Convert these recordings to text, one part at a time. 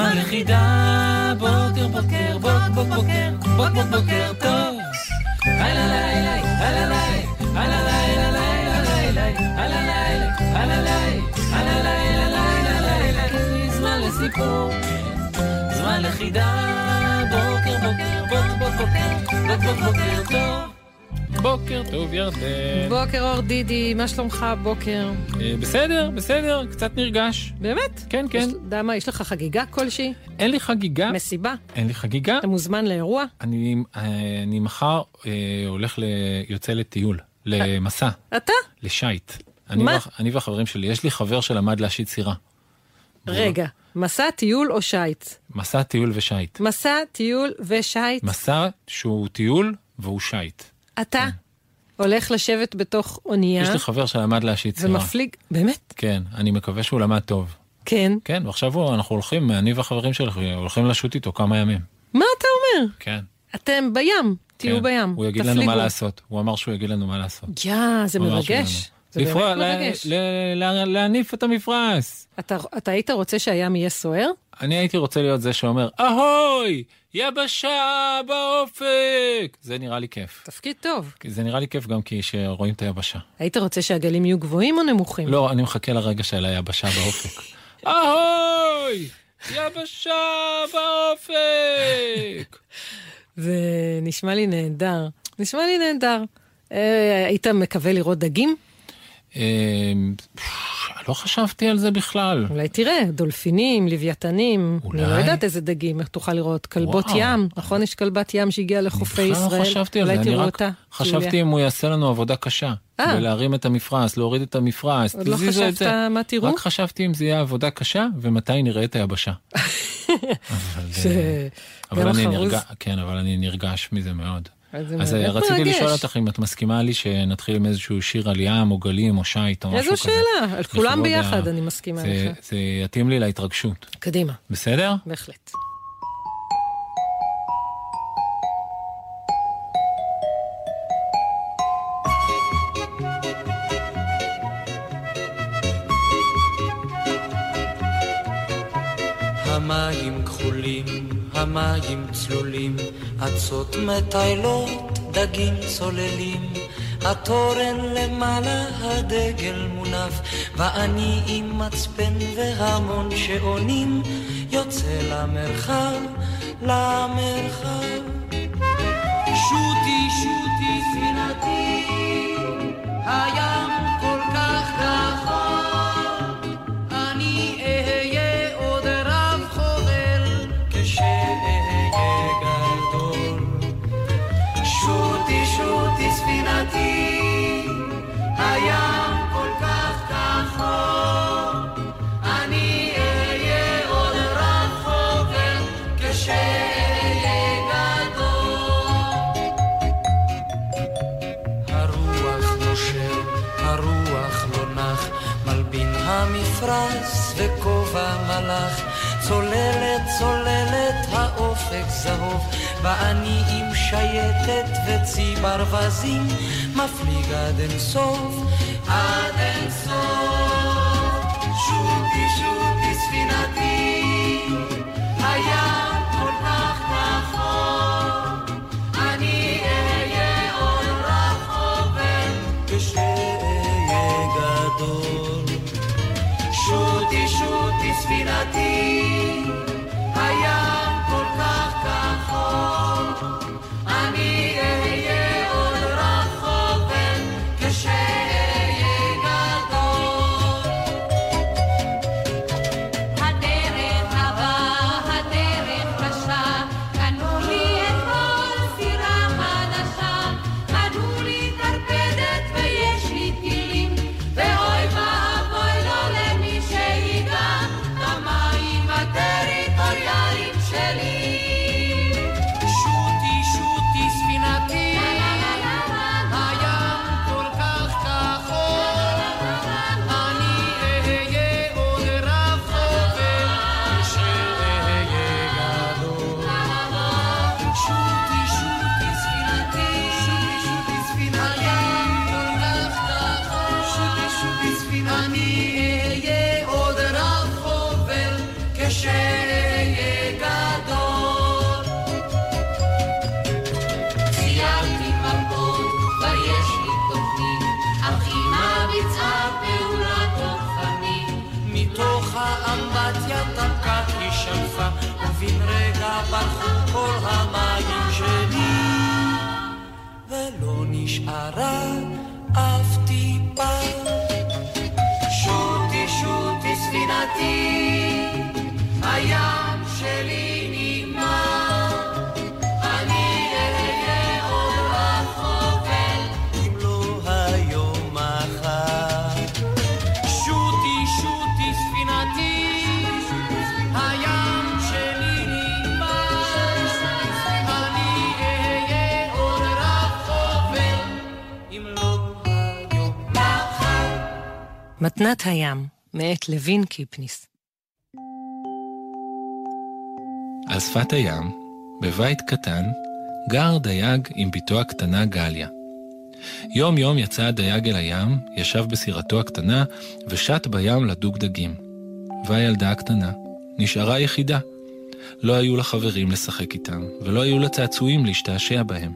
זמן לחידה. בוקר, בוקר, בוק, בוק, בוקר, בוק, בוק, בוקר טוב. הלא לילה, הלא לילה, הלא לילה, לילה, לילה, הלא לילה, הלא לילה, הלא לילה, לילה, לילה. זמן לסיפור. זמן לחידה, בוקר בוקר, בוק בוק בוקר, בוק בוק בוקר טוב. בוקר טוב ירדן. בוקר אור דידי, מה שלומך הבוקר? אה, בסדר, בסדר, קצת נרגש. באמת? כן, כן. יש- יודע מה, יש לך חגיגה כלשהי? אין לי חגיגה, מסיבה? אין לי חגיגה. אתה מוזמן לאירוע? אני אה, אני מחר אה, הולך, ל- יוצא לטיול, למסע, אתה? לשייט. אני מה? וה- אני והחברים שלי, יש לי חבר שלמד להשיט סירה. רגע, מסע, טיול או שייט? מסע, טיול ושייט. מסע, טיול ושייט. מסע שהוא טיול והוא שייט. אתה הולך לשבת בתוך אונייה יש לי חבר שלמד להשיט סירה. ומפליג, באמת? כן, אני מקווה שהוא למד טוב. כן. כן, ועכשיו אנחנו הולכים, אני והחברים שלי הולכים לשוט איתו כמה ימים. מה אתה אומר? כן. אתם בים, תהיו כן. בים. הוא יגיד לנו תפליגו. מה לעשות. הוא אמר שהוא יגיד לנו מה לעשות. יא, זה מרגש. לנו. זה באמת לפרוע- מרגש. להניף את המפרש. אתה אתה היית רוצה שהים יהיה סוער? אני הייתי רוצה להיות זה שאומר, אהוי, יבשה באופק. זה נראה לי כיף. תפקיד טוב. זה נראה לי כיף גם כי שרואים את היבשה. היית רוצה שהגלים יהיו גבוהים או נמוכים? לא, אני מחכה לרגע של היבשה באופק. אהוי, יבשה באופק. זה נשמע לי נהדר. נשמע לי נהדר. אה, היית מקווה לראות דגים? אה, לא חשבתי על זה בכלל. אולי תראה, דולפינים, לוויתנים. אולי. אני לא יודעת איזה דגים, איך תוכל לראות. כלבות וואו. ים, נכון? יש כלבת ים שהגיעה לחופי בכלל ישראל. לא חשבתי על זה, אולי אני תראו רק אותה. חשבתי ג'וליה. אם הוא יעשה לנו עבודה קשה. אה. ולהרים את המפרש, להוריד את המפרש. עוד לא חשבת זה. מה תראו? רק חשבתי אם זה יהיה עבודה קשה, ומתי נראה את היבשה. אבל, ש- אה, אבל אני נרגש, כן, אבל אני נרגש מזה מאוד. אז אה, רציתי. לשאול אותך אם את מסכימה לי שנתחיל עם איזשהו שיר על ים או גלים או שיט או משהו כזה. איזו שאלה, על כולם ביחד אני מסכימה זה- לך. זה יתאים לי להתרגשות. קדימה, בסדר? בהחלט. המים המים צלולים, אצות מטיילות, דגים צוללים. התורן למעלה, הדגל מונף, ואני עם מצפן והמון שעונים, יוצא למרחב, למרחב. שוטי, שוטי, ספינתי, הים האופק זהוב, ואני עם שייטת וצי ברווזים, מפליג עד אין סוף, עד אין סוף. שוטי, שוטי, נשארה אף טיפה. שוטי שוטי ספינתי, מתנת הים, מאת לוין קיפניס. על שפת הים, בבית קטן, גר דייג עם בתו הקטנה גליה. יום יום יצא הדייג אל הים, ישב בסירתו הקטנה, ושט בים לדוג דגים. והילדה הקטנה נשארה יחידה. לא היו לה חברים לשחק איתם, ולא היו לה צעצועים להשתעשע בהם.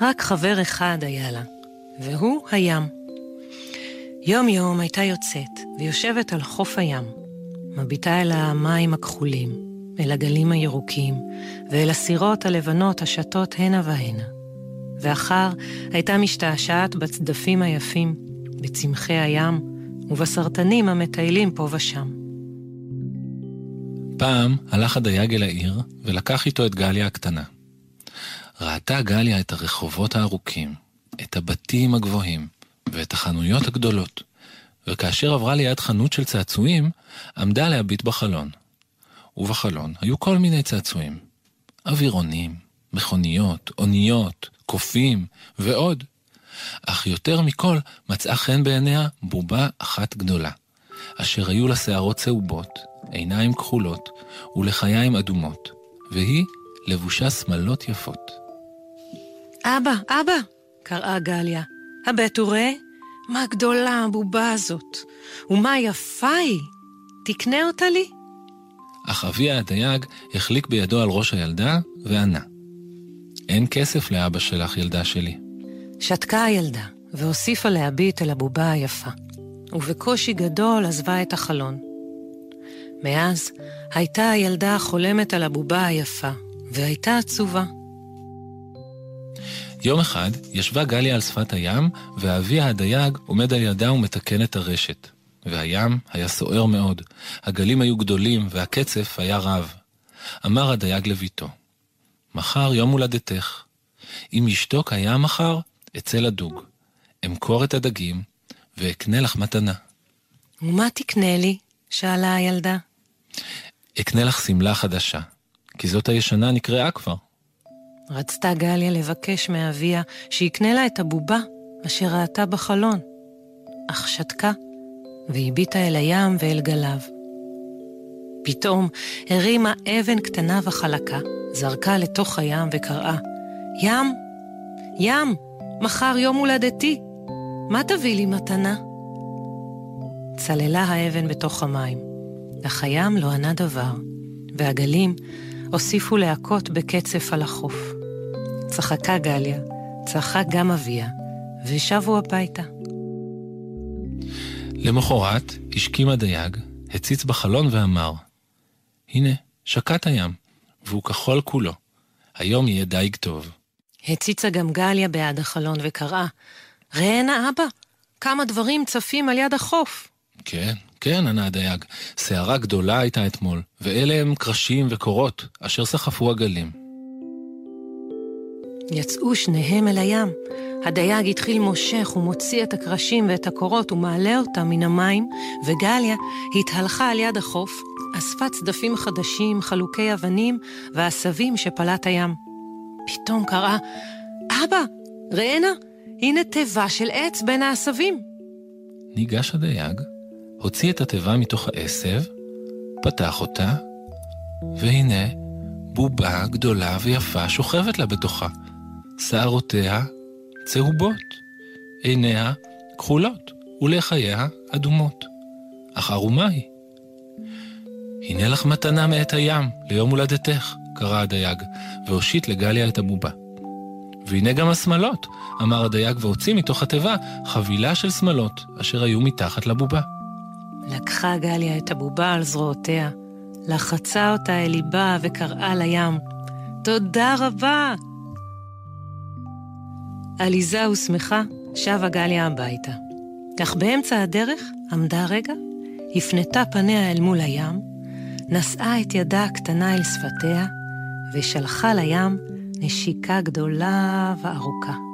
רק חבר אחד היה לה, והוא הים. יום יום הייתה יוצאת ויושבת על חוף הים, מביטה אל המים הכחולים, אל הגלים הירוקים, ואל הסירות הלבנות השטות הנה והנה. ואחר הייתה משתעשעת בצדפים היפים, בצמחי הים, ובסרטנים המטיילים פה ושם. פעם הלך הדייג אל העיר, ולקח איתו את גליה הקטנה. ראתה גליה את הרחובות הארוכים, את הבתים הגבוהים, ואת החנויות הגדולות, וכאשר עברה ליד חנות של צעצועים, עמדה להביט בחלון. ובחלון היו כל מיני צעצועים. אווירונים, מכוניות, אוניות, קופים ועוד. אך יותר מכל מצאה חן בעיניה בובה אחת גדולה, אשר היו לה שערות צהובות, עיניים כחולות ולחיים אדומות, והיא לבושה שמלות יפות. אבא, אבא! קראה גליה. הבט וראה, מה גדולה הבובה הזאת, ומה יפה היא. תקנה אותה לי? אך אביה הדייג החליק בידו על ראש הילדה וענה: אין כסף לאבא שלך, ילדה שלי. שתקה הילדה, והוסיפה להביט אל הבובה היפה, ובקושי גדול עזבה את החלון. מאז הייתה הילדה חולמת על הבובה היפה, והייתה עצובה. יום אחד ישבה גליה על שפת הים, ואביה הדייג עומד על ידה ומתקן את הרשת. והים היה סוער מאוד, הגלים היו גדולים והקצף היה רב. אמר הדייג לביתו, מחר יום הולדתך. אם ישתוק הים מחר, אצא לדוג. אמכור את הדגים, ואקנה לך מתנה. ומה תקנה לי? שאלה הילדה. אקנה לך שמלה חדשה, כי זאת הישנה נקראה כבר. רצתה גליה לבקש מאביה שיקנה לה את הבובה אשר ראתה בחלון, אך שתקה והביטה אל הים ואל גליו. פתאום הרימה אבן קטנה וחלקה, זרקה לתוך הים וקראה, ים, ים, מחר יום הולדתי, מה תביא לי מתנה? צללה האבן בתוך המים, אך הים לא ענה דבר, והגלים הוסיפו להכות בקצף על החוף. צחקה גליה, צחק גם אביה, ושבו הביתה. למחרת השכים הדייג, הציץ בחלון ואמר, הנה, שקט הים, והוא כחול כולו. היום יהיה דייג טוב. הציצה גם גליה בעד החלון וקראה, ראה נא אבא, כמה דברים צפים על יד החוף. כן, כן, ענה הדייג, סערה גדולה הייתה אתמול, ואלה הם קרשים וקורות, אשר סחפו הגלים. יצאו שניהם אל הים. הדייג התחיל מושך ומוציא את הקרשים ואת הקורות ומעלה אותם מן המים, וגליה התהלכה על יד החוף, אספה צדפים חדשים, חלוקי אבנים ועשבים שפלט הים. פתאום קראה, אבא, ראה נא, הנה תיבה של עץ בין העשבים. ניגש הדייג, הוציא את התיבה מתוך העשב, פתח אותה, והנה בובה גדולה ויפה שוכבת לה בתוכה. שערותיה צהובות, עיניה כחולות, ולחייה אדומות. אך ערומה היא. הנה לך מתנה מאת הים, ליום הולדתך, קרא הדייג, והושיט לגליה את הבובה. והנה גם השמלות, אמר הדייג והוציא מתוך התיבה חבילה של שמלות, אשר היו מתחת לבובה. לקחה גליה את הבובה על זרועותיה, לחצה אותה אל ליבה וקראה לים, תודה רבה! עליזה ושמחה שבה גליה הביתה. אך באמצע הדרך עמדה רגע, הפנתה פניה אל מול הים, נשאה את ידה הקטנה אל שפתיה, ושלחה לים נשיקה גדולה וארוכה.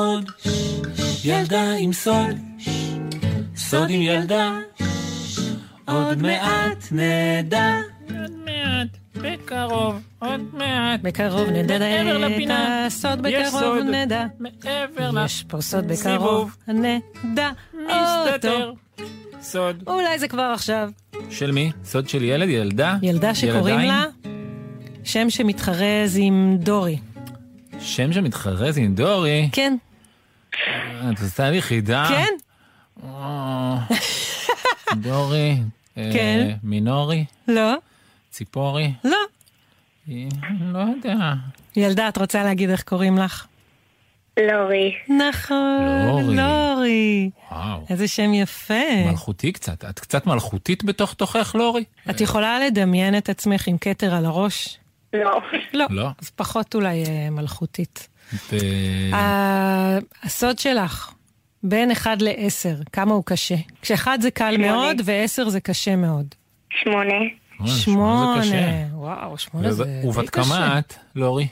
מאוד, ילדה עם סוד, סוד עם ילדה, עוד מעט נדע. עוד מעט, בקרוב, עוד מעט. בקרוב נדע. את הסוד בקרוב סוד. נדע. מעבר ל... יש פה סוד. בקרוב נדע מסתתר. סוד. אולי זה כבר עכשיו. של מי? סוד של ילד? ילדה? ילדה שקוראים? לה שם שמתחרז עם דורי. שם שמתחרז עם דורי? כן, את עושה לי חידה? כן, או, דורי? אה, כן. מינורי? לא, ציפורי? לא. אה, לא יודע. ילדה, את רוצה להגיד איך קוראים לך? לורי. נכון, לורי. לורי. וואו. איזה שם יפה. מלכותי קצת. את קצת מלכותית בתוך תוכך, לורי? את יכולה לדמיין את עצמך עם כתר על הראש? לא. לא. לא. אז פחות אולי אה, מלכותית. ו- ה- הסוד שלך, בין 1 ל-10, כמה הוא קשה? כשאחד זה קל שמונה. מאוד ועשר זה קשה מאוד. שמונה. אוי, שמונה זה קשה. שמונה. וואו, שמונה זה די ובת. כמה את, לורי?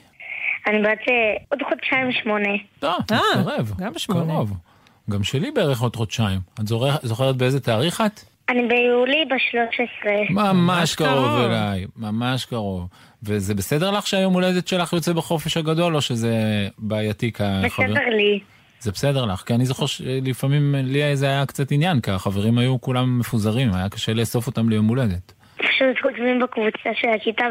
אני בת אה, עוד חודשיים שמונה. לא, אה, מתקרב. גם בשמונה. קרוב. גם שלי בערך עוד חודשיים. את זוכר- זוכרת באיזה תאריך את? אני ביולי ב-13. ממש קרוב קרוב. אליי, ממש קרוב. וזה בסדר לך שהיום הולדת שלך יוצא בחופש הגדול, או שזה בעייתי כחבר? בסדר לי. זה בסדר לך, כי אני זוכר שלפעמים לי זה היה קצת עניין, כי החברים היו כולם מפוזרים, היה קשה לאסוף אותם ליום הולדת. פשוט כותבים בקבוצה של הכיתה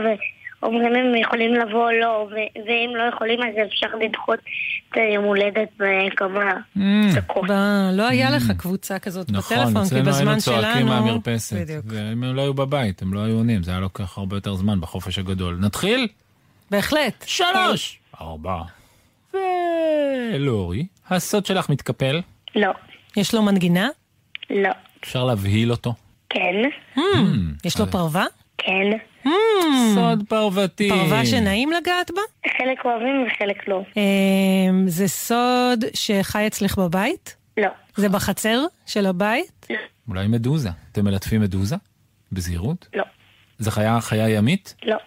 אומרים אם יכולים לבוא או לא, ואם לא יכולים אז אפשר לדחות את היום הולדת בכמה דקות. ב- לא היה לך קבוצה כזאת נכון, בטלפון, כי אצלנו בזמן היינו שלנו... צועקים מהמרפסת. בדיוק. והם לא היו בבית, הם לא היו עונים, זה היה לוקח הרבה יותר זמן בחופש הגדול. נתחיל? בהחלט. שלוש, ארבע. ולורי, הסוד שלך מתקפל? לא, יש לו מנגינה? לא, אפשר להבהיל אותו? כן, Hmm, יש לו פרווה? כן. סוד פרוותי. פרווה שנעים לגעת בה? חלק אוהבים וחלק לא. אמ, זה סוד שחי אצלך בבית? לא, זה בחצר של הבית? אולי מדוזה. אתם מלטפים מדוזה? בזהירות? לא, זה חיה, חיה ימית? לא.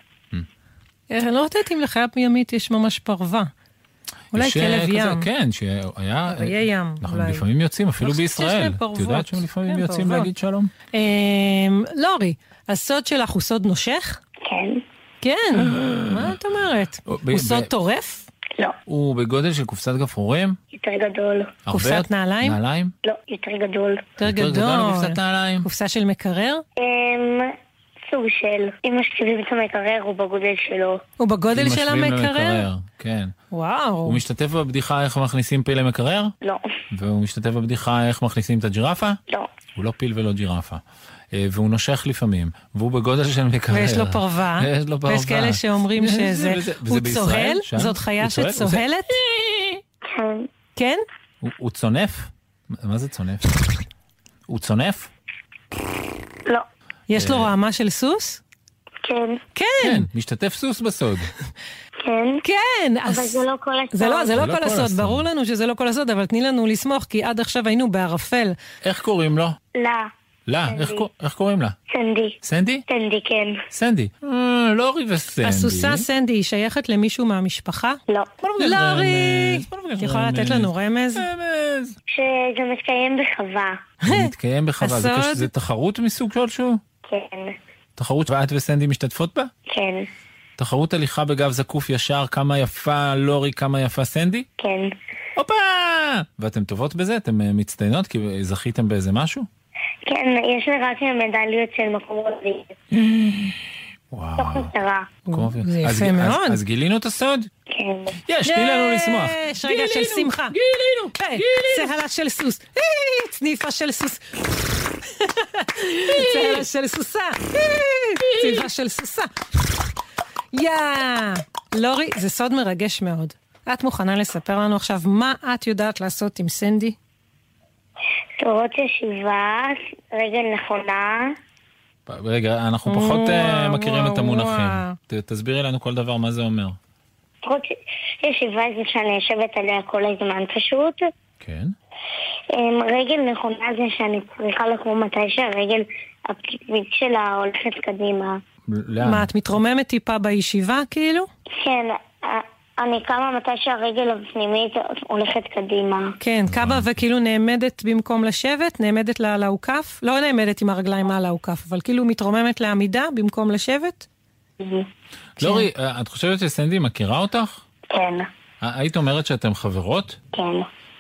אה, אני לא יודעת אם לחיה ימית יש ממש פרווה. אולי יש, אה, כלב כזה, ים. כן, שהיה... אריה ים, אנחנו אולי. לפעמים יוצאים, אפילו לא בישראל. את. יודעת שהם לפעמים כן, יוצאים פרוות. להגיד שלום? אמ, לורי, הסוד שלך הוא סוד נושך? כן, כן, מה את אומרת? הוא סוד טורף? לא. הוא בגודל של קופסת גפרורים? יותר גדול. קופסת נעליים? נעליים? לא, יותר גדול. יותר יותר גדול. מקופסת נעליים? קופסה של מקרר? אמ... סוג של, אם משכיבים את המקרר הוא בגודל שלו. הוא בגודל של המקרר? למקרר, כן. וואו. הוא משתתף בבדיחה איך מכניסים פיל למקרר? לא, והוא משתתף בבדיחה איך מכניסים את הג'ירפה? לא, הוא לא פיל ולא ג'ירפה. אה, והוא נושך לפעמים, והוא בגודל של מקרר. ויש לו פרווה. יש לו פרווה. ויש כאלה שאומרים שזה... הוא צוהל? זאת חיה שצוהלת? כן, כן? הוא- צונף? מה זה צונף? הוא צונף? לא, יש לו רעמה של סוס? כן, כן, כן, משתתף סוס בסוד. כן. כן. אבל אז- זה לא כל הסוד. זה לא, זה לא לא כל כל הסוד. ברור לנו שזה לא כל הסוד, אבל תני לנו לסמוך, כי עד עכשיו היינו בערפל. איך קוראים לו? לא, לא, סנדי. איך קור- איך קוראים לה? סנדי. סנדי? סנדי, כן. סנדי. אה, לורי וסנדי. הסוסה סנדי היא שייכת למישהו מהמשפחה? לא. לורי! נבקש את יכולה לתת. לנו רמז? רמז. שזה מתקיים בחווה. זה מתקיים בחווה. זה תחרות מסוג כלשהו? כן, תחרות ואת וסנדי משתתפות בה? כן, תחרות הליכה בגב זקוף ישר, כמה יפה לורי, כמה יפה סנדי? כן. הופה! ואתן טובות בזה? אתן אה, מצטיינות? כי זכיתם באיזה משהו? כן, יש לי רק מדליות של מקום רביעי. וואו. זה אז- יפה מאוד. אז גילינו את הסוד? כן. יש, תני לנו לשמוח. יש רגע של שמחה. גילינו, גילינו. צהלה של סוס. צניפה של סוס. צהלה של סוסה. צניפה של סוסה. יא! לורי, זה סוד מרגש מאוד. את מוכנה לספר לנו עכשיו מה את יודעת לעשות עם סנדי? תורות ישיבה, רגל נכונה, רגע, אנחנו פחות אה, וואו, מכירים את וואו, המונחים. וואו. ת- תסבירי לנו כל דבר מה זה אומר. תורות ישיבה זה שאני יושבת עליה כל הזמן פשוט. כן. אמ, רגל נכונה זה שאני צריכה לקום מתי שהרגל הפנימית שלה הולכת קדימה. לאן? מה, את מתרוממת טיפה בישיבה כאילו? כן, א- אני קמה מתי שהרגל הפנימית הולכת קדימה. כן, קבה וכאילו נעמדת במקום לשבת, נעמדת לה על האוכף, לא נעמדת עם הרגליים על האוכף, אבל כאילו מתרוממת לעמידה במקום לשבת? לורי, אה, את חושבת שסנדי מכירה אותך? כן, היית אומרת שאתן חברות? כן.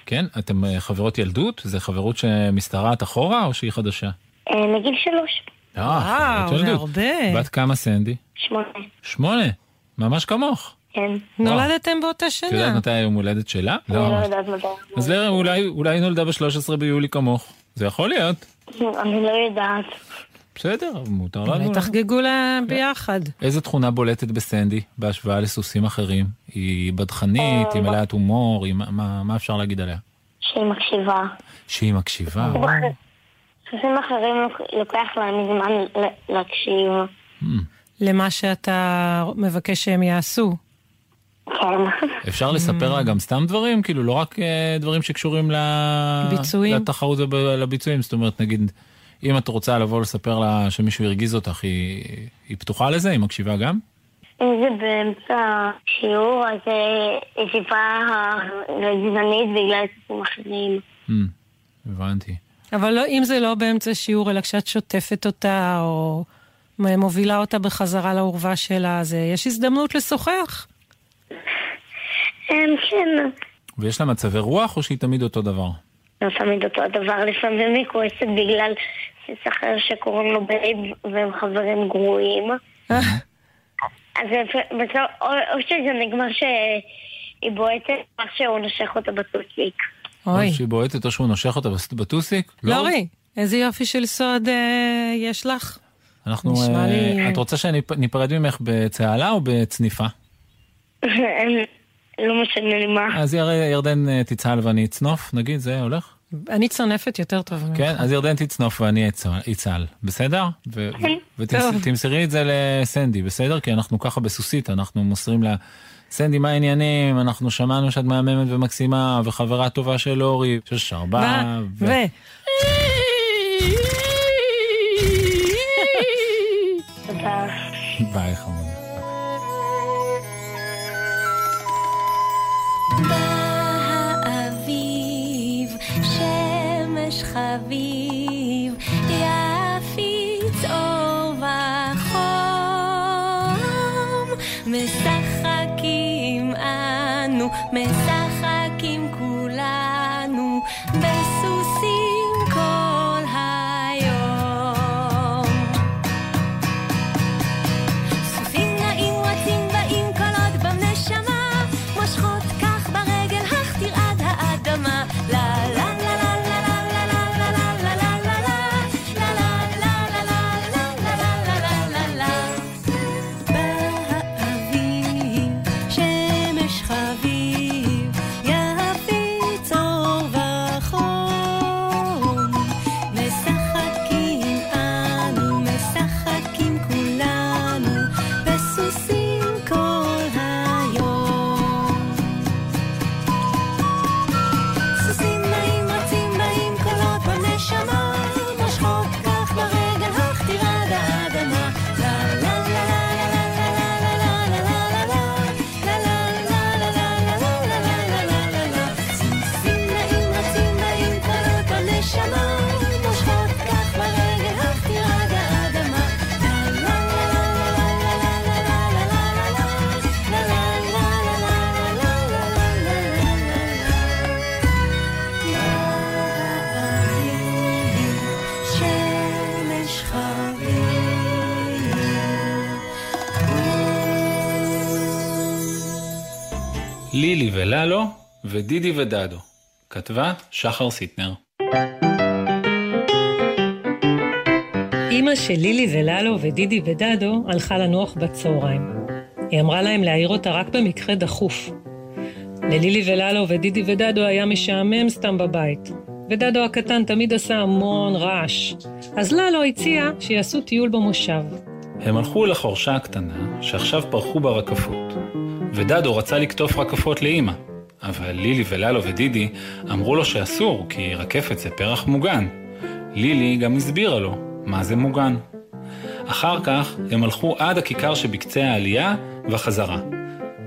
כן? אתן אה, חברות ילדות? זה חברות שמשתרעת אחורה או שהיא חדשה? אה, מגיל שלוש, אה, וואו, חברות זה ילדות. הרבה. בת כמה סנדי? שמונה, שמונה. ממש כמוך. כן. נולדתם באותה את יודעת שנה. מתי היום הולדת שלה? אני לא. יודעת מתי. אז לרה, אולי, אולי היא נולדה ב-13 ביולי כמוך. זה יכול להיות. אני לא יודעת. בסדר, מותר לנו. אולי תחגגו לה ביחד. איזה תכונה בולטת בסנדי בהשוואה לסוסים אחרים? היא בדחנית, היא מלאת הומור. מה- אפשר להגיד עליה? שהיא מקשיבה. שהיא מקשיבה. סוסים אחרים לוק- לוקח להם זמן להקשיב. למה שאתה מבקש שהם יעשו. כן. אפשר לספר לה גם סתם דברים? כאילו, לא רק אה, דברים שקשורים. ביצועים? לתחרות ולביצועים. זאת אומרת, נגיד, אם את רוצה לבוא לספר לה שמישהו הרגיז אותך, היא, היא פתוחה לזה? היא מקשיבה גם? אם זה באמצע שיעור, אז אה, ישיבה גזענית בגלל סוסים אחרים. Hmm, הבנתי. אבל לא, אם זה לא באמצע שיעור, אלא כשאת שוטפת אותה, או מובילה אותה בחזרה לאורווה שלה, אז אה, יש הזדמנות לשוחח. אמ, כן. ויש לה מצבי רוח או שהיא תמיד אותו דבר? לא תמיד אותו הדבר, לפעמים היא כועסת בגלל סוס אחר שקוראים לו בייב והם חברים גרועים. אז בסוף, או, או שזה נגמר שהיא בועטת, או שהוא נושך אותה בטוסיק. אוי. או שהיא בועטת או שהוא נושך אותה בטוסיק? לורי, איזה יופי של סוד אה, יש לך. אנחנו... נשמע אה, לי- את רוצה שניפרד ממך בצהלה או בצניפה? לא משנה לי מה. אז יר- ירדן אה, תצהל ואני אצנוף, נגיד, זה הולך? אני צונפת יותר טוב ממך. כן, אז ירדן תצנוף ואני אצ- אצהל, בסדר? ותמסרי את זה לסנדי, בסדר? כי אנחנו ככה בסוסית, אנחנו מוסרים לה... סנדי, מה העניינים? אנחנו שמענו שאת מהממת ומקסימה, וחברה טובה של אורי, של שרבה. ו... ביי, חמודה. וללו ודידי ודדו. כתבה שחר סיטנר. אימא של לילי וללו ודידי ודדו הלכה לנוח בצהריים. היא אמרה להם להעיר אותה רק במקרה דחוף. ללילי וללו ודידי ודדו היה משעמם סתם בבית, ודדו הקטן תמיד עשה המון רעש. אז ללו הציע שיעשו טיול במושב. הם הלכו לחורשה הקטנה, שעכשיו פרחו בה רקפות. ודדו רצה לקטוף רקפות לאימא, אבל לילי וללו ודידי אמרו לו שאסור, כי רקפת זה פרח מוגן. לילי גם הסבירה לו מה זה מוגן. אחר כך הם הלכו עד הכיכר שבקצה העלייה וחזרה.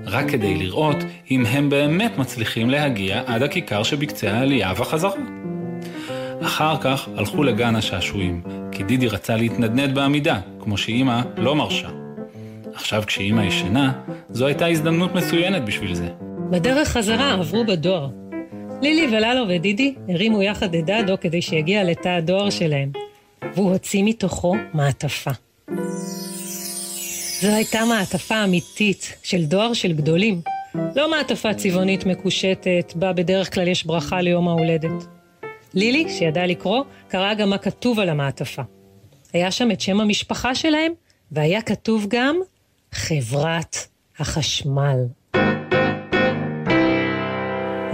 רק כדי לראות אם הם באמת מצליחים להגיע עד הכיכר שבקצה העלייה וחזרה. אחר כך הלכו לגן השעשועים, כי דידי רצה להתנדנד בעמידה, כמו שאימא לא מרשה. עכשיו כשאימא ישנה, זו הייתה הזדמנות מצוינת בשביל זה. בדרך חזרה עברו בדואר. לילי וללו ודידי הרימו יחד את דדו כדי שיגיע לתא הדואר שלהם, והוא הוציא מתוכו מעטפה. זו הייתה מעטפה אמיתית של דואר של גדולים, לא מעטפה צבעונית מקושטת, בה בדרך כלל יש ברכה ליום ההולדת. לילי, שידעה לקרוא, קראה גם מה כתוב על המעטפה. היה שם את שם המשפחה שלהם, והיה כתוב גם חברת החשמל.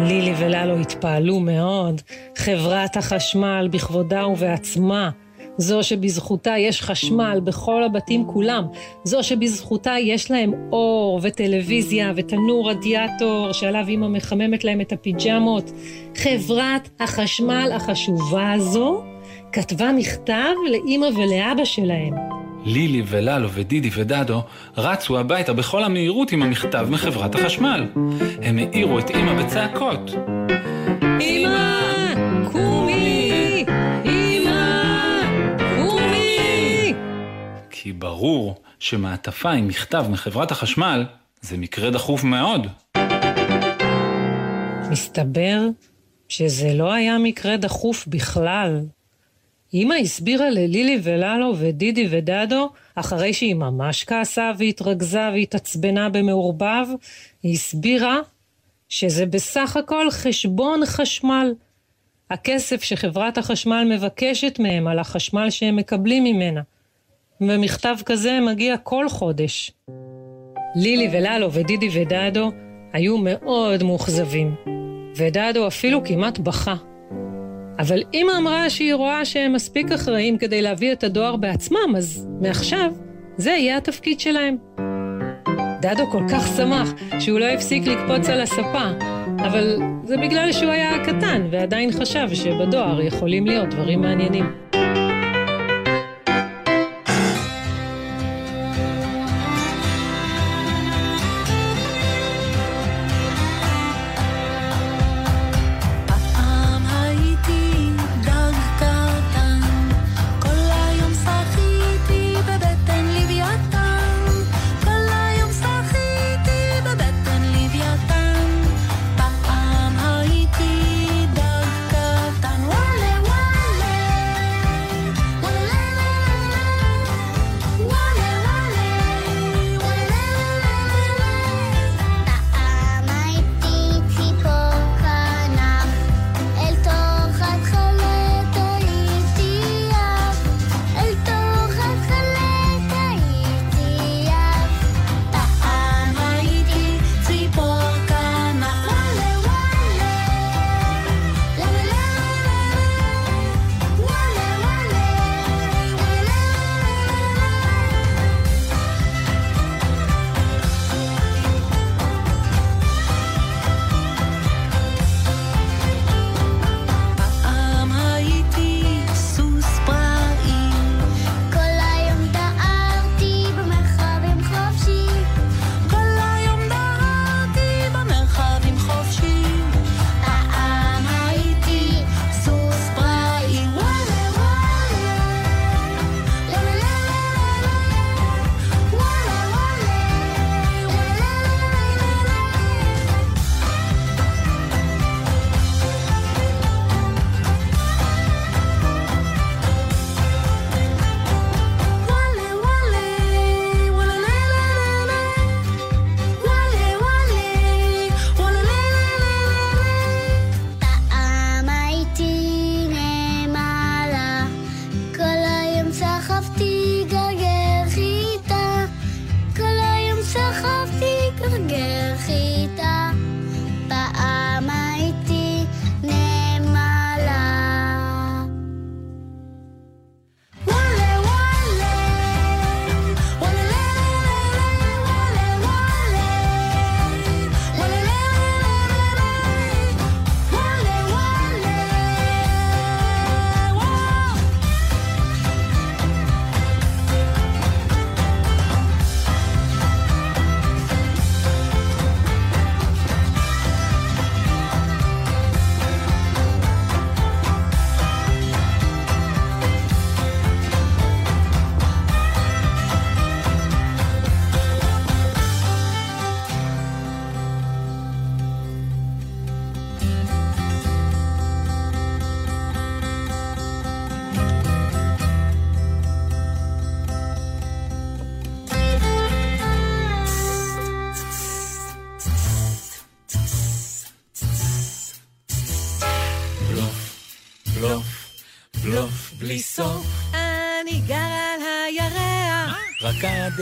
לילי וללו התפעלו מאוד. חברת החשמל בכבודה ובעצמה. זו שבזכותה יש חשמל בכל הבתים כולם. זו שבזכותה יש להם אור וטלוויזיה ותנור רדיאטור שעליו אמא מחממת להם את הפיג'מות. חברת החשמל החשובה הזו כתבה מכתב לאימא ולאבא שלהם. לילי וללו ודידי ודדו רצו הביתה בכל המהירות עם המכתב מחברת החשמל. הם העירו את אמא בצעקות. אמא! קומי! אמא! קומי! כי ברור שמעטפה עם מכתב מחברת החשמל זה מקרה דחוף מאוד. מסתבר שזה לא היה מקרה דחוף בכלל. אמא הסבירה ללילי וללו ודידי ודדו, אחרי שהיא ממש כעסה והתרגזה והתעצבנה במעורבב, היא הסבירה שזה בסך הכל חשבון חשמל. הכסף שחברת החשמל מבקשת מהם על החשמל שהם מקבלים ממנה. ומכתב כזה מגיע כל חודש. לילי וללו ודידי ודדו היו מאוד מאוכזבים, ודדו אפילו כמעט בכה. אבל אמא אמרה שהיא רואה שהם מספיק אחראים כדי להביא את הדואר בעצמם, אז מעכשיו זה יהיה התפקיד שלהם. דדו כל כך שמח שהוא לא הפסיק לקפוץ על הספה, אבל זה בגלל שהוא היה קטן ועדיין חשב שבדואר יכולים להיות דברים מעניינים.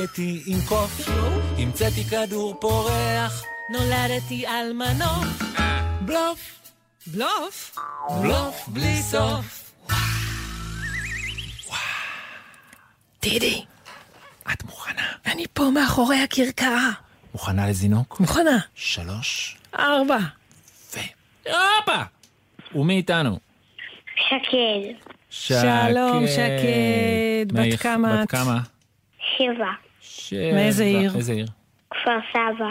רקדתי עם קוף, המצאתי כדור פורח. נולדתי על מנוף. בלוף, בלוף? בלוף בלי סוף. דידי, את מוכנה? אני פה מאחורי הכרכרה. מוכנה לזינוק? מוכנה. שלוש, ארבע. ו... הופה! ומי איתנו? שקד, שלום, שקד. בת כמה את? בת כמה? שבע, שבע. מאיזה עיר? איזה עיר? כפר סבא.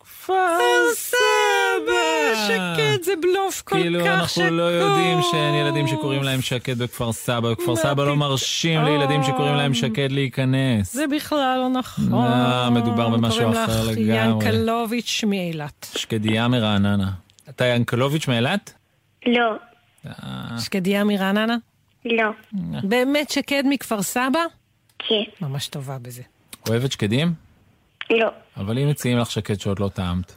כפר סבא! שקד זה בלוף כל כך שקוד. כאילו אנחנו לא יודעים שאין ילדים שקוראים להם שקד בכפר סבא. בכפר מה סבא לא? מרשים לילדים שקוראים להם שקד להיכנס. זה בכלל לא נכון. לא, מדובר במשהו אחר קוראים לך לגמרי. ינקלוביץ' מאילת. שקדיה מרעננה. אתה ינקלוביץ' מאילת? לא, אה, שקדיה מרעננה? לא. באמת שקד מכפר סבא? כן. ממש טובה בזה. אוהבת שקדים? לא. אבל אם מציעים לך שקד שעוד לא טעמת,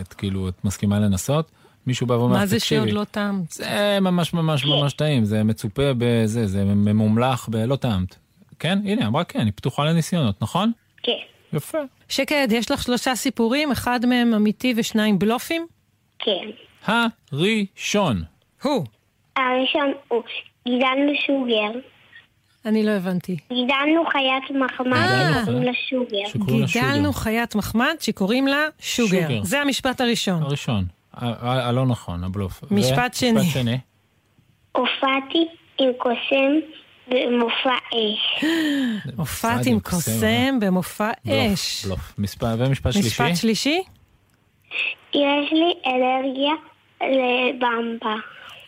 את כאילו, את מסכימה לנסות? מישהו בא ואומר לך, מה זה תקשיבי. שעוד לא טעמת? זה ממש ממש ממש טעים, זה מצופה בזה, זה ממומלח בלא טעמת. כן? הנה, אמרה כן, היא פתוחה לניסיונות, נכון? כן. יפה. שקד, יש לך שלושה סיפורים, אחד מהם אמיתי ושניים בלופים? כן. הראשון. הוא. הראשון הוא, גידלנו שוגר. אני לא הבנתי. גידלנו חיית מחמד אה. שקוראים לה שוגר. גידלנו חיית מחמד שקוראים לה שוגר. זה המשפט הראשון. הראשון. הלא נכון, הבלוף. משפט שני. משפט שני. הופעתי עם קוסם במופע אש. הופעת עם קוסם במופע אש. בלוף. מספר- ומשפט שלישי? משפט שלישי? יש לי אלרגיה לבמבה.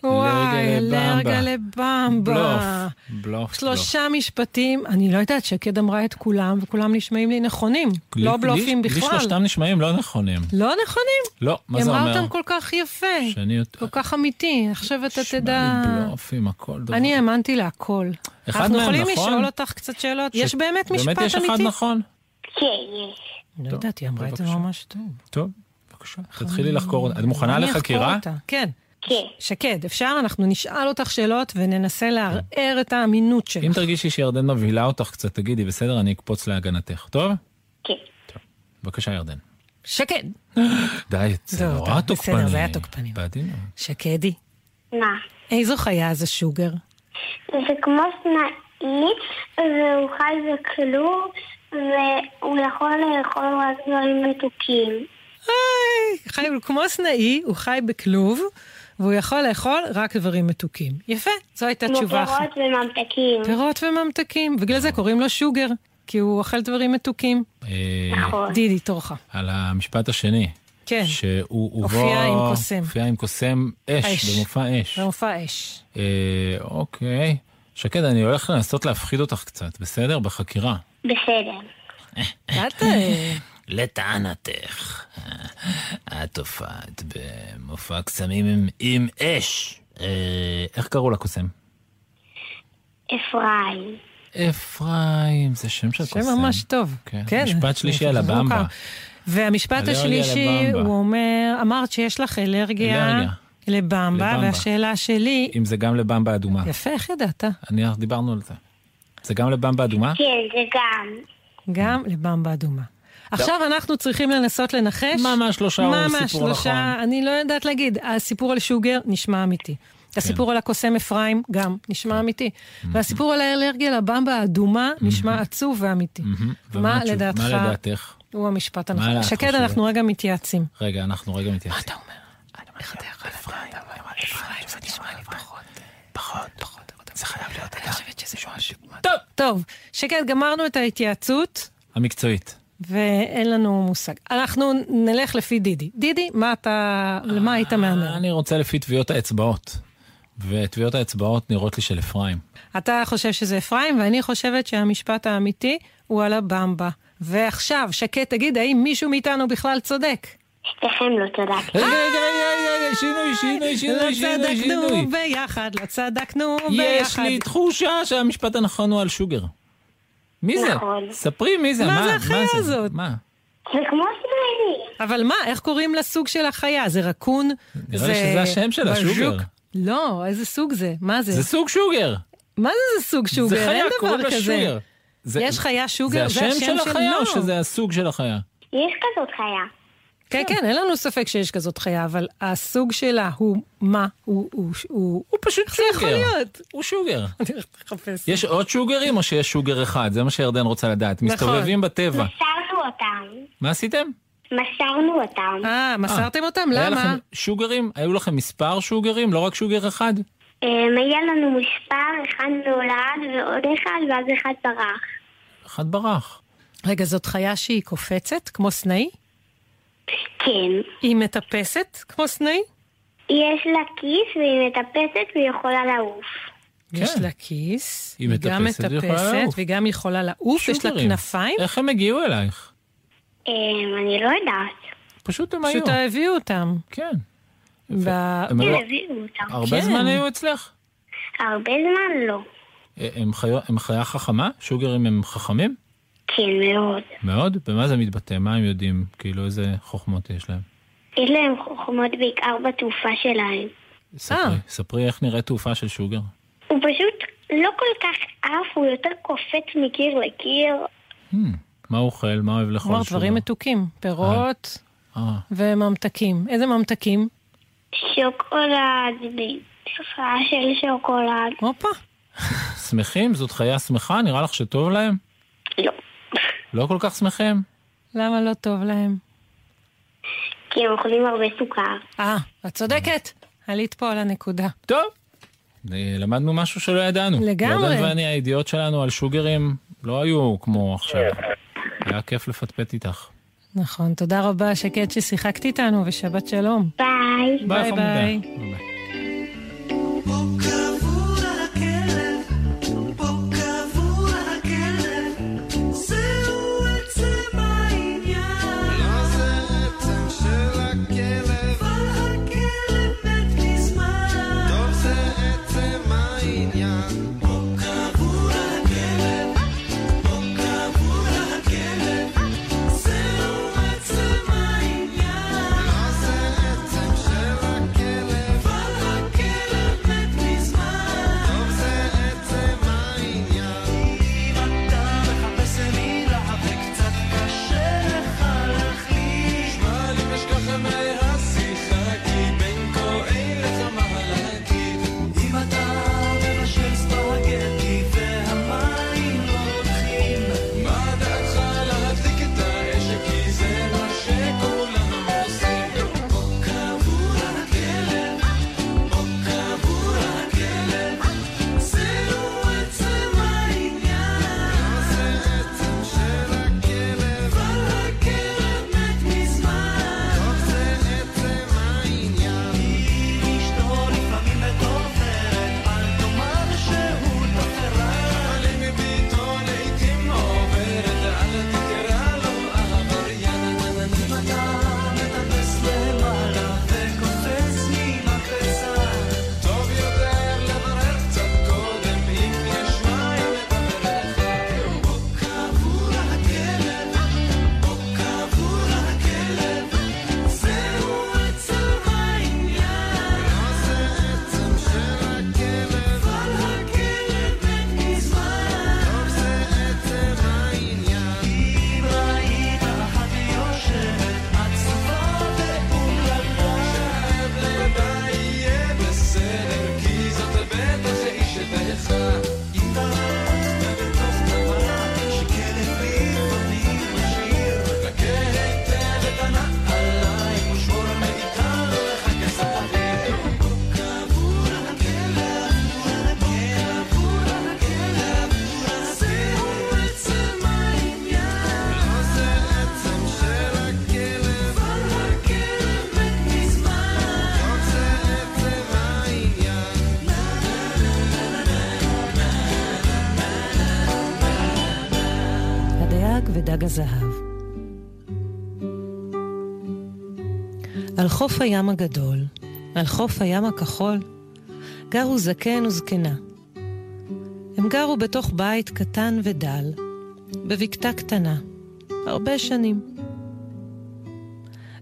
וואי. אלרגיה לבמבה. בלוף. בלוף. שלושה משפטים, אני לא יודעת, שקד אמרה את כולם, וכולם נשמעים לי נכונים. לי- לא לי- בלופים לי בכלל. שלושתם נשמעים לא נכונים. לא נכונים? לא, מה היא זה אמרה אומר? אותם כל כך יפה, שאני. כל כך אמיתי, עכשיו אתה תדע... נשמע לי בלופים, הכל דבר. אני האמנתי להכל. אחד אנחנו מהם יכולים נכון? לשאול אותך קצת שאלות? ש- יש באמת משפט באמת יש אחד אמיתי? נכון? כן, יש. לא יודעת, היא אמרה את זה. ממש טוב. טוב, בבקשה. תתחילי לחקור. את מוכנה אני אחקור לחקירה? אותה. כן. כן. שקד, אפשר? אנחנו נשאל אותך שאלות וננסה לערער את האמינות שלך. אם תרגישי שירדן מבהילה אותך קצת, תגידי, בסדר, אני אקפוץ להגנתך. טוב? כן. בבקשה, ירדן. שקד. די, זה טוב, נורא טוב, תוקפני. בסדר, זה היה תוקפני. בעדינות. שקדי, מה? איזו חיה זה שוגר? זה כמו סנאי, והוא חי בכלוב, והוא יכול לאכול רק דברים מתוקים. היי, חי כמו סנאי, הוא חי בכלוב, והוא יכול לאכול רק דברים מתוקים. יפה, זו הייתה כמו תשובה אחת. פירות וממתקים. פירות וממתקים, בגלל זה קוראים לו שוגר, כי הוא אוכל דברים מתוקים. אה, נכון. דידי, תורך. על המשפט השני. כן. שהוא הופיע ובו- עם קוסם. הופיע עם קוסם אש. במופע אש. במופע אש. אה, אוקיי. שקד, אני הולך לנסות להפחיד אותך קצת, בסדר? בחקירה. בסדר. את... לטענתך, את הופעת במופע קסמים עם, עם אש. אה, איך קראו לקוסם? אפרים. אפרים, זה שם של שם קוסם. ממש טוב. כן. משפט שלישי על הבמבה. והמשפט השלישי. הוא אומר, אמרת שיש לך אלרגיה אלרגיה. לבמבה, לבמבה. והשאלה שלי, אם זה גם לבמבה אדומה. יפה, איך ידעת? אני, דיברנו על זה. זה גם לבמבה אדומה? כן, זה גם. גם לבמבה אדומה. עכשיו אנחנו צריכים לנסות לנחש. ממש שלושה הוא ממש סיפור שלושה, נכון. אני לא יודעת להגיד. הסיפור על שוגר נשמע אמיתי. כן. הסיפור על הקוסם אפרים גם נשמע אמיתי. והסיפור על האלרגיה לבמבה האדומה נשמע עצוב ואמיתי. מה לדעתך מה לדעתך? הוא המשפט הנכון? שקד? אנחנו רגע מתייעצים. רגע, אנחנו רגע מתייחסים. מה אתה אומר? איך אתה יכול לדעת? אפרים זה נשמע לי פחות. פחות, פחות. זה חייב להיות אני חושבת שזה משהו. טוב, טוב, שקד, גמרנו את ההתייעצות. המקצועית. ואין לנו מושג. אנחנו נלך לפי דידי. דידי, מה אתה, למה היית מהמר? אני רוצה לפי טביעות האצבעות. וטביעות האצבעות נראות לי של אפרים. אתה חושב שזה אפרים, ואני חושבת שהמשפט האמיתי הוא על הבמבה. ועכשיו, שקד, תגיד, האם מישהו מאיתנו בכלל צודק? שתיכם לא צדקתם. רגע, רגע, רגע, רגע, שינוי, שינוי, לא שינוי, שינוי, צדקנו שינוי. ביחד, לא צדקנו יש ביחד. לי תחושה שהמשפט הנכון הוא על שוגר. מי זה? נכון. ספרי מי זה, מה מה זה החיה הזאת? מה? זה כמו סנאי. אבל מה, איך קוראים לסוג של החיה? זה רקון? נראה לי שזה השם שלה? שוגר. לא, איזה סוג זה? מה זה? זה סוג שוגר. מה זה זה סוג שוגר? זה חיה, אין קוראים דבר לה. שוגר. זה- יש חיה שוגר? זה השם של החיה לא. או שזה הסוג של החיה? יש כזאת חיה. כן, כן, אין לנו ספק שיש כזאת חיה, אבל הסוג שלה הוא מה? הוא... הוא... הוא... הוא פשוט איך זה יכול שוגר. להיות? הוא שוגר. אני הולכת לחפש. יש עוד שוגרים או שיש שוגר אחד? זה מה שירדן רוצה לדעת. נכון. מסתובבים בטבע. מסרנו אותם. מה עשיתם? מסרנו אותם. אה, מסרתם אותם? היה למה? לכם שוגרים? היו לכם מספר שוגרים? לא רק שוגר אחד? אמ, היה לנו מספר, אחד נולד ועוד אחד, ואז אחד ברח. אחד ברח. רגע, זאת חיה שהיא קופצת, כמו סנאי? כן. היא מטפסת, כמו סנאי? יש לה כיס והיא מטפסת והיא יכולה לעוף. יש כן. לה כיס, היא היא גם מטפסת והיא יכולה מטפסת, לעוף. והיא גם יכולה לעוף, יש לה. כנפיים, איך הם הגיעו אלייך? אמ, אני לא יודעת. פשוט הם היו. פשוט הביאו אותם. כן. ב- הם כן, היו... הביאו אותם. הרבה כן. זמן היו אצלך? הרבה זמן לא. אה, הם חיה חכמה? שוגרים הם חכמים? כן, מאוד. מאוד? במה זה מתבטא? מה הם יודעים? כאילו, איזה חוכמות יש להם? יש להם חוכמות בעיקר בתעופה שלהם. ספרי, ספרי איך נראית תעופה של שוגר. הוא פשוט לא כל כך עף, הוא יותר קופץ מקיר לקיר. Hmm, מה הוא אוכל? מה אוהב לאכול כלומר, שוגר? דברים מתוקים, פירות אה, וממתקים. איזה ממתקים? שוקולד, בשפה של שוקולד. הופה. שמחים? זאת חיה שמחה? נראה לך שטוב להם? לא. לא כל כך שמחים? למה לא טוב להם? כי הם אוכלים הרבה סוכר. אה, את צודקת. עלית פה על הנקודה. טוב. אה, למדנו משהו שלא ידענו. לגמרי. ירדן ואני, הידיעות שלנו על שוגרים לא היו כמו עכשיו. היה כיף לפטפט איתך. נכון, תודה רבה, שקד, ששיחקת איתנו, ושבת שלום. ביי. ביי חמודה. ביי. ביי. חוף הים הגדול, על חוף הים הכחול, גרו זקן וזקנה. הם גרו בתוך בית קטן ודל, בבקתה קטנה, הרבה שנים.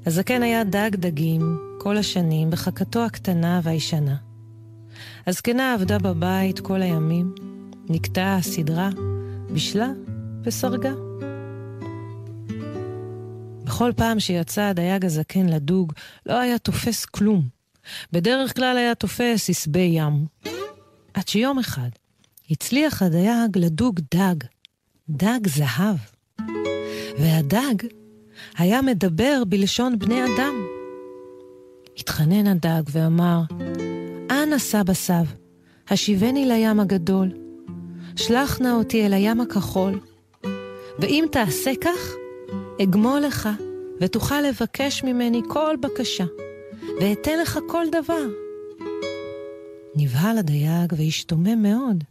הזקן היה דג דגים כל השנים בחכתו הקטנה והישנה. הזקנה עבדה בבית כל הימים, נקטעה, סדרה, בישלה וסרגה. בכל פעם שיצא הדייג הזקן לדוג, לא היה תופס כלום. בדרך כלל היה תופס עשבי ים. עד שיום אחד הצליח הדייג לדוג דג, דג זהב. והדג היה מדבר בלשון בני אדם. התחנן הדג ואמר, אנא סבא סב, השיבני לים הגדול, שלח נא אותי אל הים הכחול, ואם תעשה כך, אגמול לך, ותוכל לבקש ממני כל בקשה, ואתן לך כל דבר. נבהל הדייג והשתומם מאוד.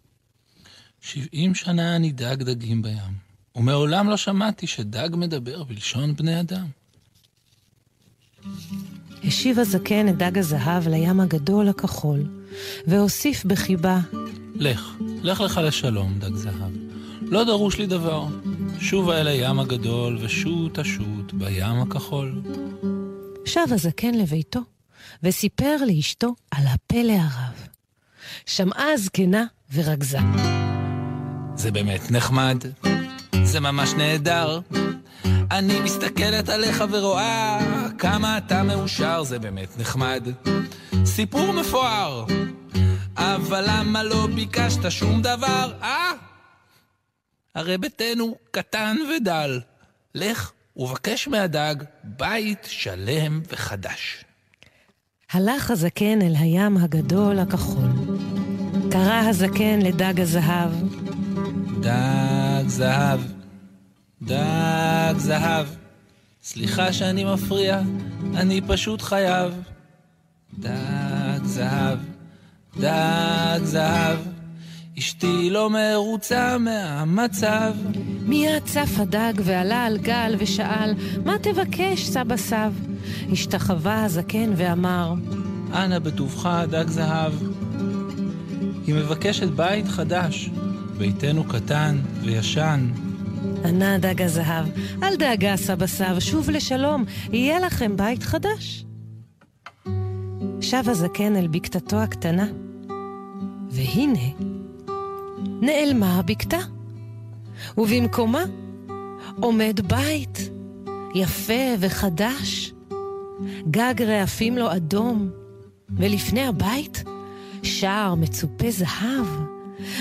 שבעים שנה אני דג דגים בים, ומעולם לא שמעתי שדג מדבר בלשון בני אדם. השיב הזקן את דג הזהב לים הגדול הכחול, והוסיף בחיבה, לך, לך לך לשלום, דג זהב. לא דרוש לי דבר. שובה אל הים הגדול, ושוט אשוט בים הכחול. שב הזקן לביתו, וסיפר לאשתו על הפלא הרב. שמעה הזקנה ורגזה. זה באמת נחמד, זה ממש נהדר. אני מסתכלת עליך ורואה כמה אתה מאושר, זה באמת נחמד. סיפור מפואר, אבל למה לא ביקשת שום דבר? אה? הרי ביתנו קטן ודל. לך ובקש מהדג בית שלם וחדש. הלך הזקן אל הים הגדול הכחול. קרא הזקן לדג הזהב, דג זהב, דג זהב, סליחה שאני מפריע, אני פשוט חייב. דג זהב, דג זהב, אשתי לא מרוצה מהמצב. מיד צף הדג ועלה על גל ושאל, מה תבקש, סבא סב? השתחווה הזקן ואמר, אנא בטובך, דג זהב. היא מבקשת בית חדש, ביתנו קטן וישן. ענה דג הזהב, אל דאגה, סבא סב, שוב לשלום, יהיה לכם בית חדש. שב הזקן אל בקתתו הקטנה, והנה, נעלמה הבקתה, ובמקומה עומד בית יפה וחדש, גג רעפים לו אדום, ולפני הבית שער מצופה זהב,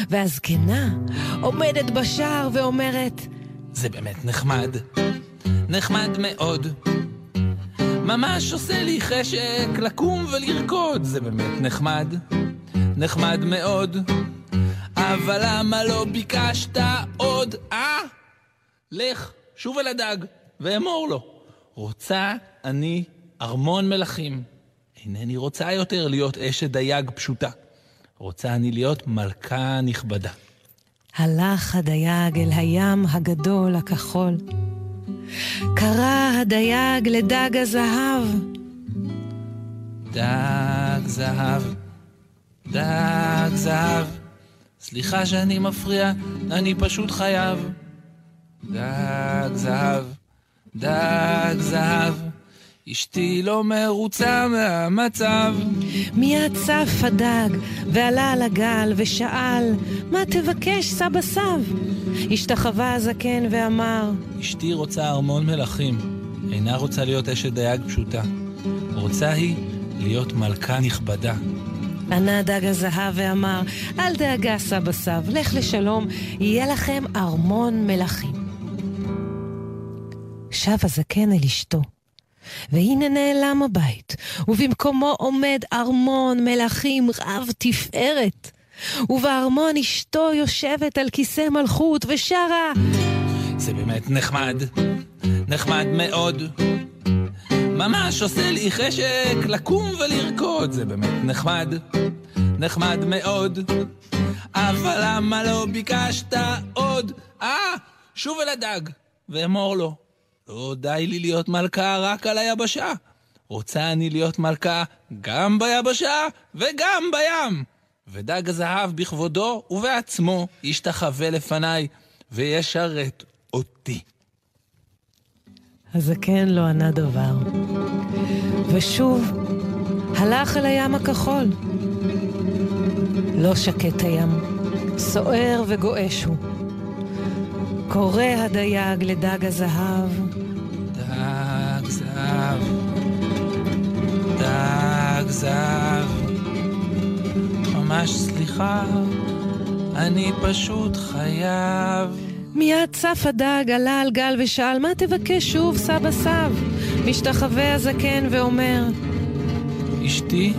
והזקנה עומדת בשער ואומרת, זה באמת נחמד, נחמד מאוד. ממש עושה לי חשק לקום ולרקוד, זה באמת נחמד, נחמד מאוד. אבל למה לא ביקשת עוד, אה? לך, שוב אל הדג, ואמור לו, רוצה אני ארמון מלכים. אינני רוצה יותר להיות אשת דייג פשוטה. רוצה אני להיות מלכה נכבדה. הלך הדייג אל הים הגדול הכחול. קרא הדייג לדג הזהב, דג זהב, דג זהב, סליחה שאני מפריע, אני פשוט חייב. דג זהב, דג זהב, אשתי לא מרוצה מהמצב. מיד צף הדג ועלה על הגל ושאל, מה תבקש, סבא סב? השתחווה הזקן ואמר, אשתי רוצה ארמון מלכים, אינה רוצה להיות אשת דייג פשוטה. רוצה היא להיות מלכה נכבדה. ענה דג הזהב ואמר, אל דאגה, סבא סב, לך לשלום, יהיה לכם ארמון מלכים. שב הזקן אל אשתו, והנה נעלם הבית, ובמקומו עומד ארמון מלכים רב תפארת. ובארמון אשתו יושבת על כיסא מלכות ושרה, זה באמת נחמד, נחמד מאוד. ממש עושה לי חשק לקום ולרקוד, זה באמת נחמד, נחמד מאוד. אבל למה לא ביקשת עוד? אה, שוב אל הדג, ואמור לו, לא די לי להיות מלכה רק על היבשה. רוצה אני להיות מלכה גם ביבשה וגם בים. ודג הזהב בכבודו ובעצמו ישתחווה לפניי וישרת אותי. הזקן לא ענה דבר. ושוב, הלך אל הים הכחול. לא שקט הים, סוער וגועש הוא. קורא הדייג לדג הזהב, דג זהב, דג זהב, ממש סליחה, אני פשוט חייב. מיד צף הדג, עלה על גל ושאל, מה תבקש שוב, סבא סב? משתחווה הזקן ואומר, אשתי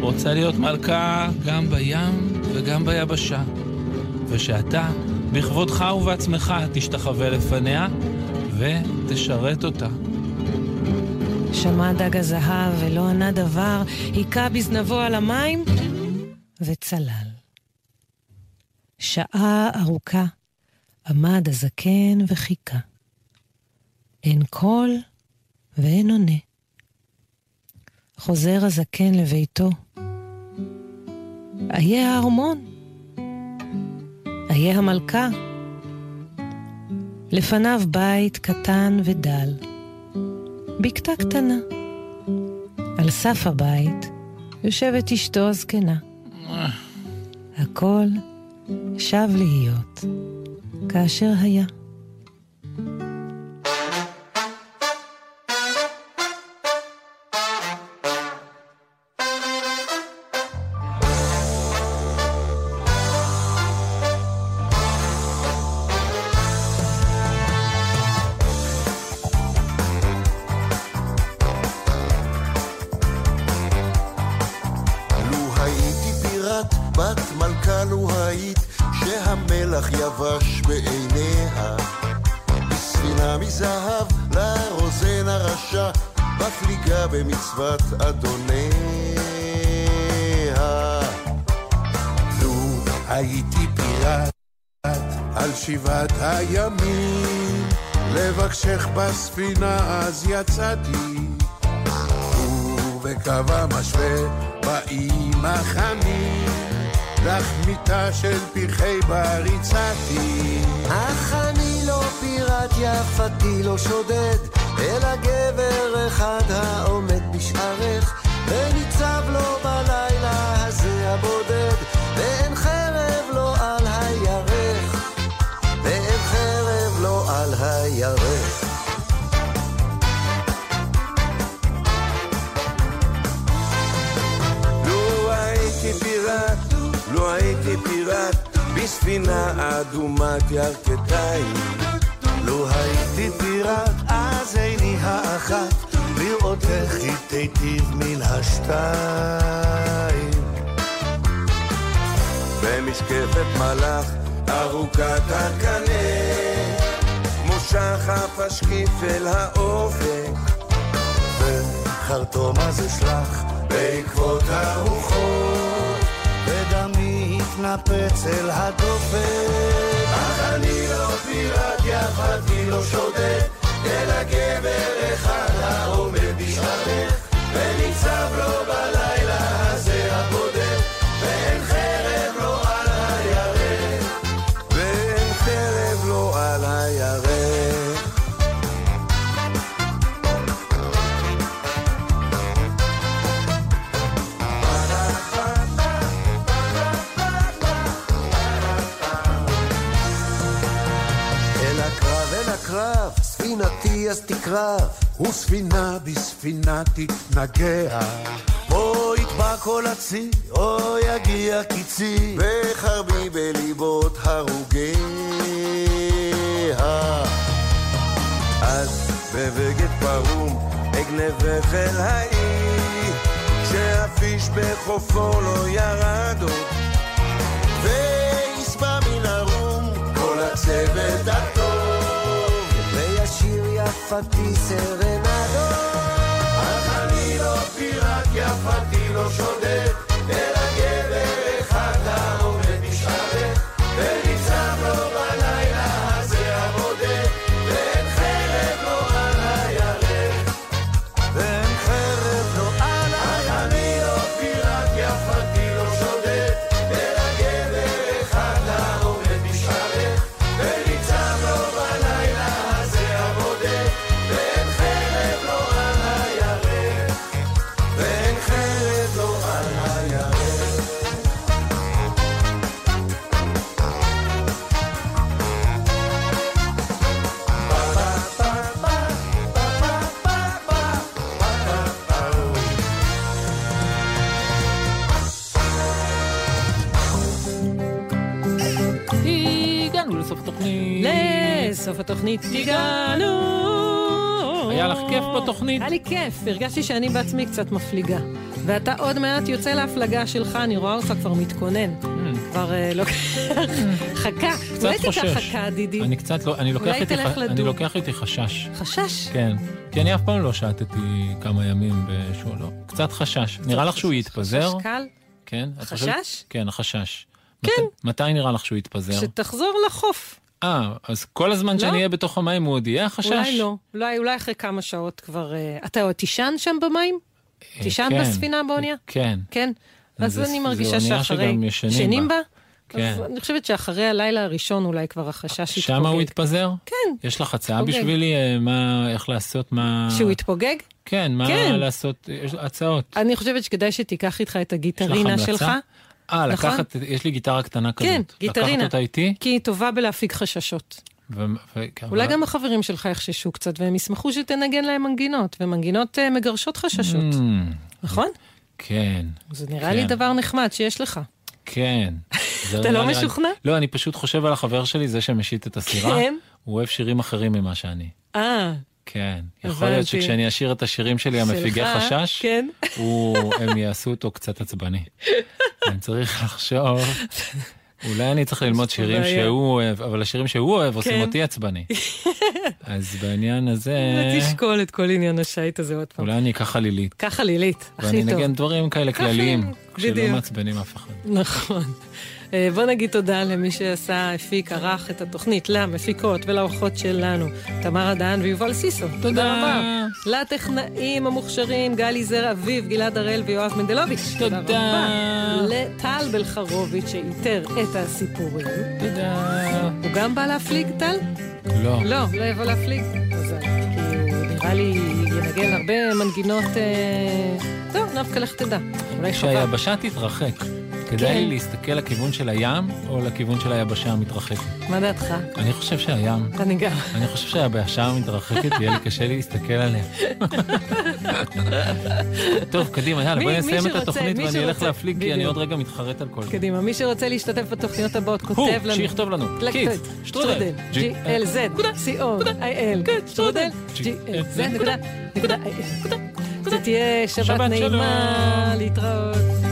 רוצה להיות מלכה גם בים וגם ביבשה, ושאתה, בכבודך ובעצמך, תשתחווה לפניה ותשרת אותה. שמע דג הזהב ולא ענה דבר, היכה בזנבו על המים וצלל. שעה ארוכה עמד הזקן וחיכה. אין קול ואין עונה. חוזר הזקן לביתו, איה הארמון, איה המלכה. לפניו בית קטן ודל, בקתה קטנה. על סף הבית יושבת אשתו הזקנה. הכל שב להיות כאשר היה. ירכתיים. לו הייתי פיראט, אז איני האחת, לראות איך היא תיטיב מן השתיים. במשקפת מלאך ארוכת הקנה, מושך אף השקיף אל האופק, וחרטום אז אשלח בעקבות הרוחות, ודמי יתנפץ אל הדופק. אך אני לא פיראט יפתי לא שודד, אלא גבר אחד העומד בשערך, וניצב לו בלילה תקרב. וספינה בספינה תתנגע, או יטבע כל הצי, או יגיע קיצי. וחרבי בליבות הרוגיה. אז בבגד פרום אגנבך אל האי, כשהפיש בחופו לא ירד עוד, וישבע מן הרום כל הצוות יפתי סרנדו. אך אני לא פיראט יפתי לא שודד, אלא לסוף התוכנית הגענו. היה לך כיף בתוכנית? היה לי כיף, הרגשתי שאני בעצמי קצת מפליגה. ואתה עוד מעט יוצא להפלגה שלך, אני רואה אותך כבר מתכונן. כבר אה, לוקח... חכה. קצת אולי תיקח. חכה, דידי. אני קצת לא, אני לוקח איתי, חשש. חשש? כן. כי אני אף פעם לא שטתי כמה ימים בשוע, לא. קצת חשש. נראה לך שהוא יתפזר? חשש קל? כן. חשש? כן, החשש. כן. מת- מתי נראה לך שהוא יתפזר? שתחזור לחוף. אה, אז כל הזמן לא? שאני אהיה בתוך המים הוא עוד יהיה החשש? אולי לא. אולי, אולי אחרי כמה שעות כבר... אה, אתה עוד תישן שם במים? אה, תישן כן. בספינה באונייה? כן. כן. אז זה- אני מרגישה שאחרי... ישנים בה. בה? כן. אז אני חושבת שאחרי הלילה הראשון אולי כבר החשש יתפוגג. שמה הוא יתפזר? כן. יש לך הצעה יתפוגג. בשבילי? אה, מה, איך לעשות, מה... שהוא יתפוגג? כן, מה כן. לעשות? יש הצעות. אני חושבת שכדאי שתיקח איתך את יש לך הגיטרינה המלצה? שלך. אה, נכון? לקחת, יש לי גיטרה קטנה כזאת. כן, גיטרינה. לקחת אותה איתי? כי היא טובה בלהפיג חששות. ו- ו- אולי אבל- גם החברים שלך יחששו קצת, והם ישמחו שתנגן להם מנגינות, ומנגינות אה, מגרשות חששות, Mm, נכון? כן. זה נראה לי כן. דבר נחמד שיש לך. כן. אתה לא לי- משוכנע? לא, אני פשוט חושב על החבר שלי, זה שמשית את הסירה. כן? הוא אוהב שירים אחרים ממה שאני. אה, כן. יכול להיות. שכשאני אשיר את השירים שלי המפיגי חשש, כן. הוא- הם יעשו אותו קצת עצבני. אני צריך לחשוב, אולי אני צריך ללמוד שירים. שהוא אוהב, אבל השירים שהוא אוהב עושים כן. אותי עצבני. אז בעניין הזה, תשקול את כל עניין השייט הזה עוד פעם. אולי אני אקח חלילית. ככה לילית, הכי ואני טוב. אנגן דברים כאלה כלליים, שלא. מעצבנים אף אחד. נכון. אה, בוא נגיד תודה למי שעשה, הפיק, ערך את התוכנית, למפיקות ולאורחות שלנו, תמרה דהן ויובל סיסו. תודה רבה. לטכנאים המוכשרים, גלי זר אביב, גלעד הראל ויואב מנדלוביץ'. תודה רבה. לטל בלחרוביץ' שאיתר את הסיפורים. תודה. הוא גם בא להפליג, טל? לא. לא, לא יבוא להפליג. מזל. כי הוא נראה לי ינגן הרבה מנגינות... אה, טוב, דווקא לך תדע. אולי חבל. שהיבשה תתרחק. כדאי לי להסתכל לכיוון של הים, או לכיוון של היבשה המתרחקת? מה דעתך? אני חושב שהים. אני גם. אני חושב שהיבשה המתרחקת, יהיה לי קשה להסתכל עליה. טוב, קדימה, יאללה, בואי נסיים את התוכנית ואני אלך להפליג, כי אני. עוד רגע מתחרט על כל זה. קדימה, מי שרוצה להשתתף בתוכניות הבאות, כותב הוא, לנו. שיכתוב לנו. קיט, שטרודל, G-L-Z, C-O-I-L, שטרודל, G-L-Z, נקודה, נקודה, I-L. זה תהיה שבת שבת נעימה, שלום. להתראות.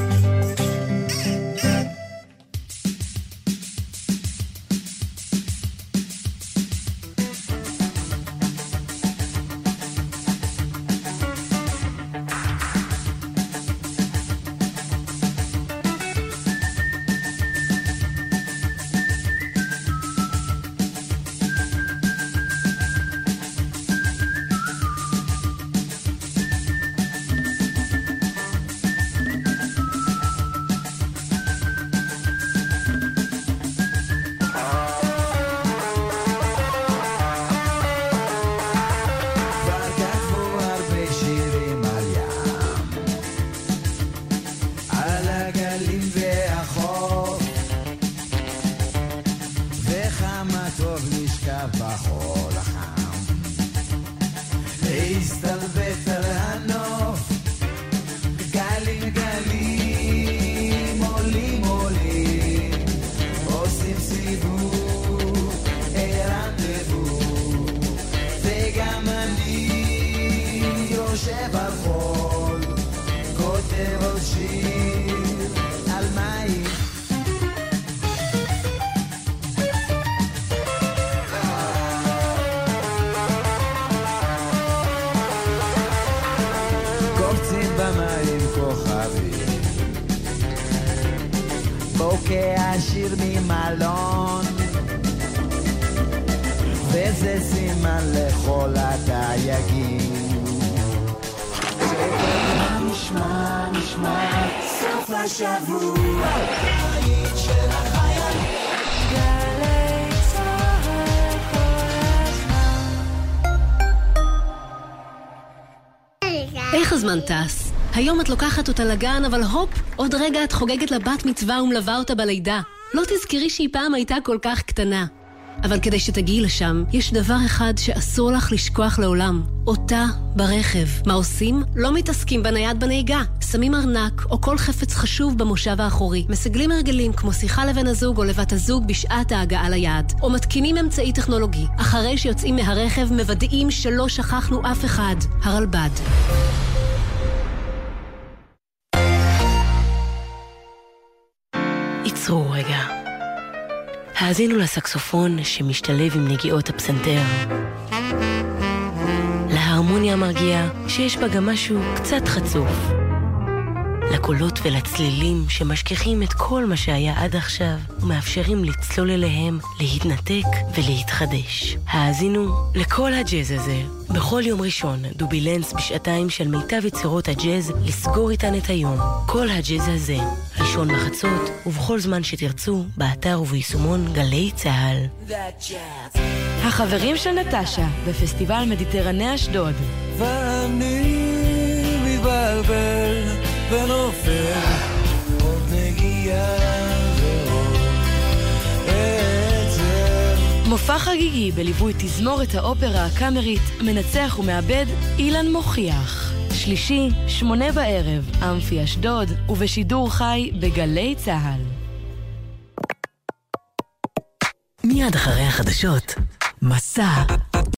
הזמן טס? היום את לוקחת אותה לגן, אבל הופ, עוד רגע את חוגגת לה בת מצווה ומלווה אותה בלידה. לא תזכרי שהיא פעם הייתה כל כך קטנה. אבל כדי שתגיעי לשם, יש דבר אחד שאסור לך לשכוח לעולם. אותה ברכב. מה עושים? לא מתעסקים בנייד בנהיגה. שמים ארנק או כל חפץ חשוב במושב האחורי. מסגלים הרגלים כמו שיחה לבן הזוג או לבת הזוג בשעת ההגעה ליעד. או מתקינים אמצעי טכנולוגי. אחרי שיוצאים מהרכב, מוודאים שלא שכחנו אף אחד. הרלב"ד. עצרו רגע. האזינו לסקסופון שמשתלב עם נגיעות הפסנתר. להרמוניה המרגיעה שיש בה גם משהו קצת חצוף. לקולות ולצלילים שמשכיחים את כל מה שהיה עד עכשיו, ומאפשרים לצלול אליהם, להתנתק ולהתחדש. האזינו לכל הג'אז הזה. בכל יום ראשון, דובילנס בשעתיים של מיטב יצירות הג'אז, לסגור איתן את היום. כל הג'אז הזה, ראשון בחצות, ובכל זמן שתרצו, באתר וביישומון גלי צה"ל. החברים של נטשה, בפסטיבל מדיטרני אשדוד. ואני מתבלבל ונופל עוד נגיעה ועוד עצב מופע חגיגי בליווי תזמורת האופרה הקאמרית, מנצח ומאבד אילן מוכיח. שלישי, שמונה בערב, אמפי אשדוד, ובשידור חי בגלי צה"ל. מיד אחרי החדשות, מסע